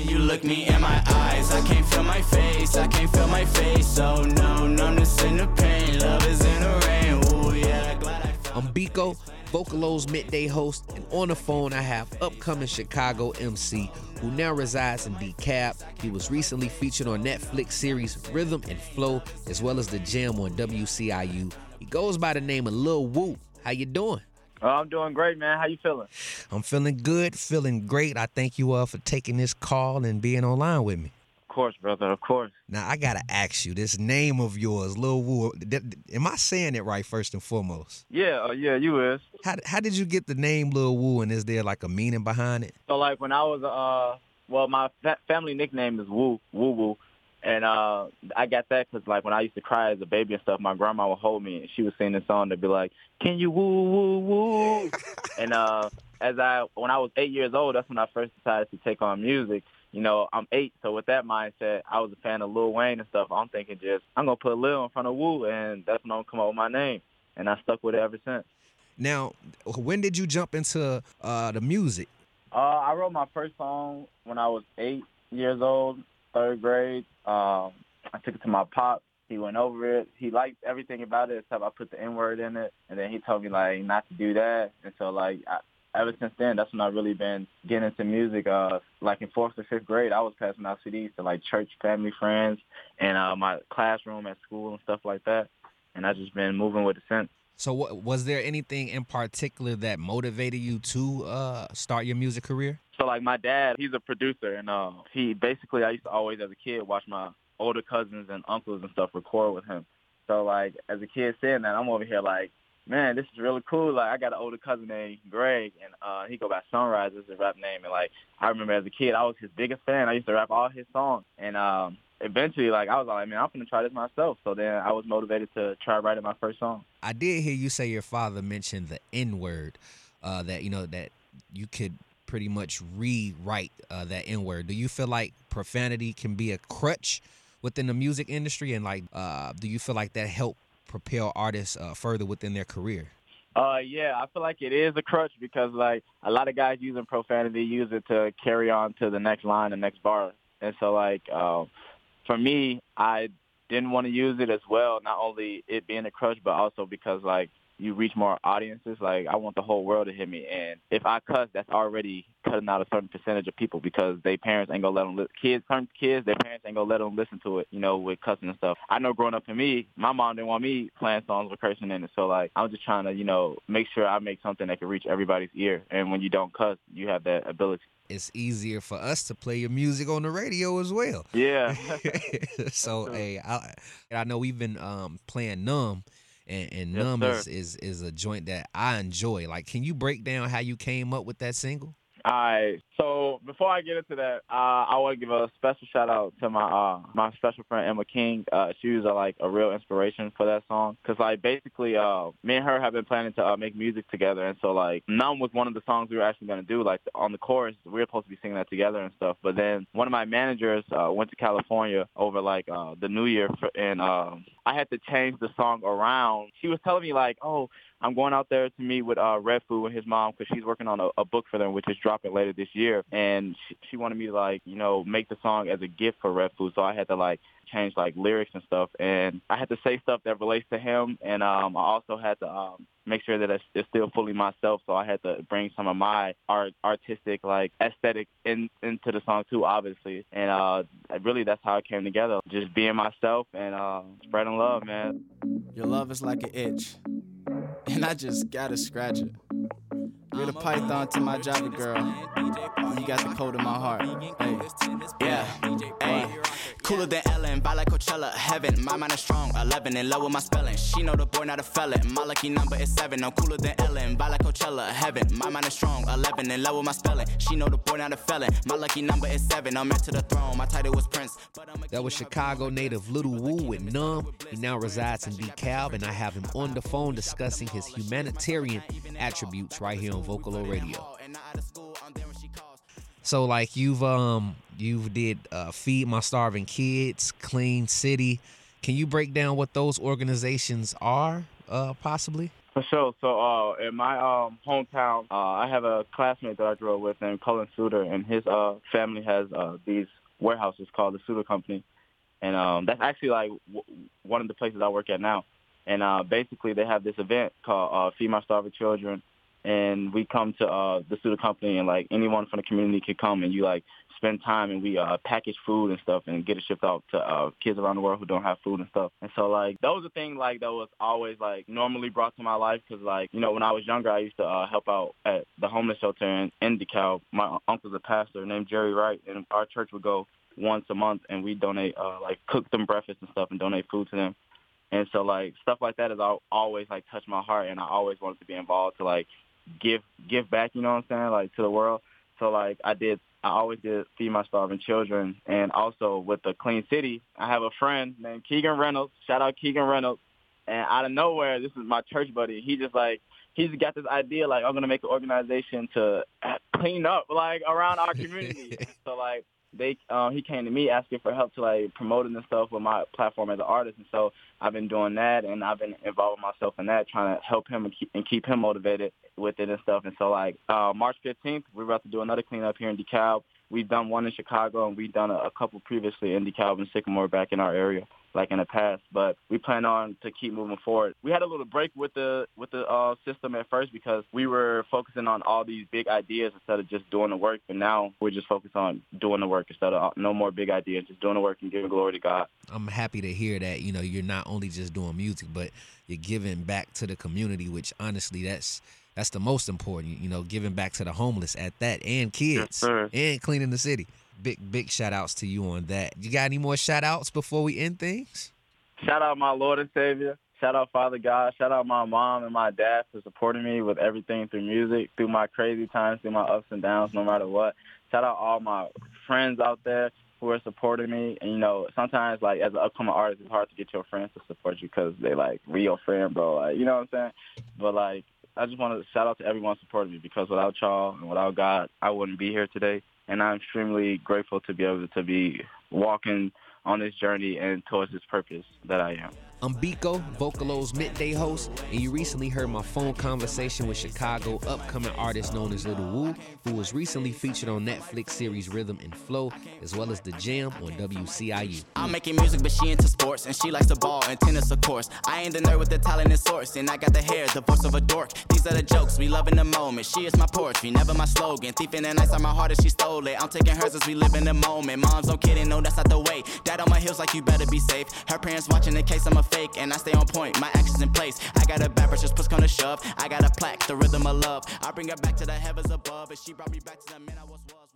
When you look me in my eyes, I can't feel my face, I can't feel my face. So no, numbness in the pain, love is in the rain. Ooh, yeah, glad I I'm Biko, Vocalo's midday host, and on the phone I have upcoming Chicago MC who now resides in DeKalb. He was recently featured on Netflix series Rhythm and Flow, as well as the Jam on WCIU. He goes by the name of Lil Woo. How you doing? Oh, I'm doing great, man. How you feeling? I'm feeling good, feeling great. I thank you all for taking this call and being online with me. Of course, brother. Of course. Now I gotta ask you, this name of yours, Lil Woo. th- th- Am I saying it right first and foremost? Yeah, uh, yeah, you is. How how did you get the name Lil Woo, and is there like a meaning behind it? So like when I was uh, well, my fa- family nickname is Woo Woo Woo, and uh, I got that because like when I used to cry as a baby and stuff, my grandma would hold me and she would sing this song to be like, "Can you woo woo woo?" and uh, as I when I was eight years old, that's when I first decided to take on music. You know, I'm eight, so with that mindset, I was a fan of Lil Wayne and stuff. I'm thinking just I'm gonna put Lil in front of Woo, and that's when I'm gonna come up with my name, and I stuck with it ever since. Now, when did you jump into uh, the music? Uh, I wrote my first song when I was eight years old, third grade. Um, I took it to my pop. He went over it. He liked everything about it except I put the N word in it, and then he told me like not to do that. And so like I, ever since then, that's when I've really been getting into music. Uh, like in fourth or fifth grade, I was passing out CDs to like church, family, friends, and uh, my classroom at school and stuff like that. And I just been moving with it since. So, what, was there anything in particular that motivated you to uh, start your music career? So like my dad, he's a producer, and uh, he basically I used to always as a kid watch my older cousins and uncles and stuff record with him. So like as a kid saying that, I'm over here like, man, this is really cool. Like I got an older cousin named Greg, and uh, he go by Sunrise is his rap name. And like I remember as a kid, I was his biggest fan. I used to rap all his songs, and um, eventually like I was like, man, I'm gonna try this myself. So then I was motivated to try writing my first song. I did hear you say your father mentioned the N word, uh, that you know that you could pretty much rewrite uh, that N word. Do you feel like profanity can be a crutch within the music industry, and like, uh, do you feel like that help propel artists uh, further within their career? Uh, yeah, I feel like it is a crutch because like a lot of guys using profanity use it to carry on to the next line, the next bar, and so like um, for me, I didn't want to use it as well. Not only it being a crutch, but also because like you reach more audiences. Like I want the whole world to hear me, and if I cuss, that's already cutting out a certain percentage of people because their parents ain't gonna let them. Li- kids, certain kids, their parents ain't gonna let them listen to it. You know, with cussing and stuff. I know growing up for me, my mom didn't want me playing songs with cursing in it. So like I'm just trying to, you know, make sure I make something that can reach everybody's ear. And when you don't cuss, you have that ability. It's easier for us to play your music on the radio as well. Yeah. so hey, I I know we've been um, playing numb, and, and Yes, numb is, is is a joint that I enjoy. Like, can you break down how you came up with that single? All right. So before I get into that, uh, I want to give a special shout out to my uh, my special friend Emma King. Uh, she was uh, like a real inspiration for that song because like basically, uh, me and her have been planning to uh, make music together, and so like Numb was one of the songs we were actually gonna do. Like on the chorus, we were supposed to be singing that together and stuff. But then one of my managers uh, went to California over like uh, the New Year, for, and um, I had to change the song around. She was telling me like, oh. I'm going out there to meet with uh, Food and his mom because she's working on a, a book for them, which is dropping later this year. And she, she wanted me to like, you know, make the song as a gift for Food. So I had to like change like lyrics and stuff, and I had to say stuff that relates to him. And um, I also had to um, make sure that it's, it's still fully myself. So I had to bring some of my art, artistic like aesthetic in, into the song too, obviously. And uh, really, that's how it came together. Just being myself and uh, spreading love, man. Your love is like an itch, and I just gotta scratch it. You're the python to my Java girl. You got the code in my heart. Hey, yeah, hey. Cooler than Ellen, by like Coachella, heaven. My mind is strong, 11 in love with my spelling. She know the boy not a felon. My lucky number is seven. I'm cooler than Ellen, by like Coachella, heaven. My mind is strong, 11 in love with my spelling. She know the boy not a felon. My lucky number is seven. I'm meant to the throne. My title was Prince, but I'm That was Chicago native Little Woo with Numb. He now resides in DeKalb, and I have him on the phone discussing his humanitarian attributes right here on Vocalo Radio. And not out of school, I'm there when she calls. So, like you've um you've did uh, Feed My Starving Kids, Clean City. Can you break down what those organizations are, uh, possibly? For sure. So uh, in my um, hometown, uh, I have a classmate that I grew up with named Cullen Suter, and his uh, family has uh, these warehouses called the Suter Company, and um, that's actually like w- one of the places I work at now. And uh, basically, they have this event called uh, Feed My Starving Children, and we come to uh, the Suter Company, and like anyone from the community can come, and you like spend time and we uh, package food and stuff and get it shipped out to uh, kids around the world who don't have food and stuff. And so like that was a thing like that was always like normally brought to my life because like you know when I was younger I used to uh, help out at the homeless shelter in, in DeKalb. My uncle's a pastor named Jerry Wright, and our church would go once a month and we donate uh, like cook them breakfast and stuff and donate food to them. And so like stuff like that has always like touched my heart, and I always wanted to be involved to like give give back. You know what I'm saying? Like to the world. So like I did I always did feed my starving children. And also with the Clean City, I have a friend named Keegan Reynolds. Shout out Keegan Reynolds. And out of nowhere, this is my church buddy. He just like he's got this idea like I'm gonna make an organization to clean up like around our community. so like they um he came to me asking for help to like promoting and stuff with my platform as an artist and so I've been doing that and I've been involving myself in that trying to help him and keep and keep him motivated with it and stuff and so like uh March 15th we're about to do another cleanup here in DeKalb. We've done one in Chicago and we've done a, a couple previously in DeKalb and Sycamore back in our area like in the past, but we plan on to keep moving forward. We had a little break with the with the uh, system at first because we were focusing on all these big ideas instead of just doing the work. But now we're just focused on doing the work instead of uh, no more big ideas, just doing the work and giving glory to God. I'm happy to hear that. You know, you're not only just doing music, but you're giving back to the community, which honestly, that's that's the most important. You know, giving back to the homeless at that, and kids, yes, and cleaning the city big big shout outs to you on that. You got any more shout outs before we end things? Shout out my Lord and Savior. Shout out Father God. Shout out my mom and my dad for supporting me with everything through music, through my crazy times, through my ups and downs, no matter what. Shout out all my friends out there who are supporting me. And, you know, sometimes, like, as an upcoming artist, it's hard to get your friends to support you because they, like, real friend, bro. Like, you know what I'm saying? But, like, I just want to shout out to everyone supporting me because without y'all and without God, I wouldn't be here today and I'm extremely grateful to be able to be walking on this journey and towards this purpose that I am. I'm Biko, Vocalo's midday host, and you recently heard my phone conversation with Chicago upcoming artist known as Little Woo, who was recently featured on Netflix series Rhythm and Flow, as well as The Jam on WCIU. I'm making music, but she into sports, and she likes the ball and tennis, of course. I ain't the nerd with the talent and source, and I got the hair, the voice of a dork. These are the jokes, we love in the moment. She is my poetry, never my slogan. Thief in the nights on my heart, and she stole it. I'm taking hers as we live in the moment. Moms, don't kidding, no, that's not the way. Dad on my heels, like you better be safe. Her parents watching in case I'm a fake, and I stay on point, my actions in place. I got a bad just push gonna shove. I got a plaque, the rhythm of love. I bring her back to the heavens above, and she brought me back to the man I was. was.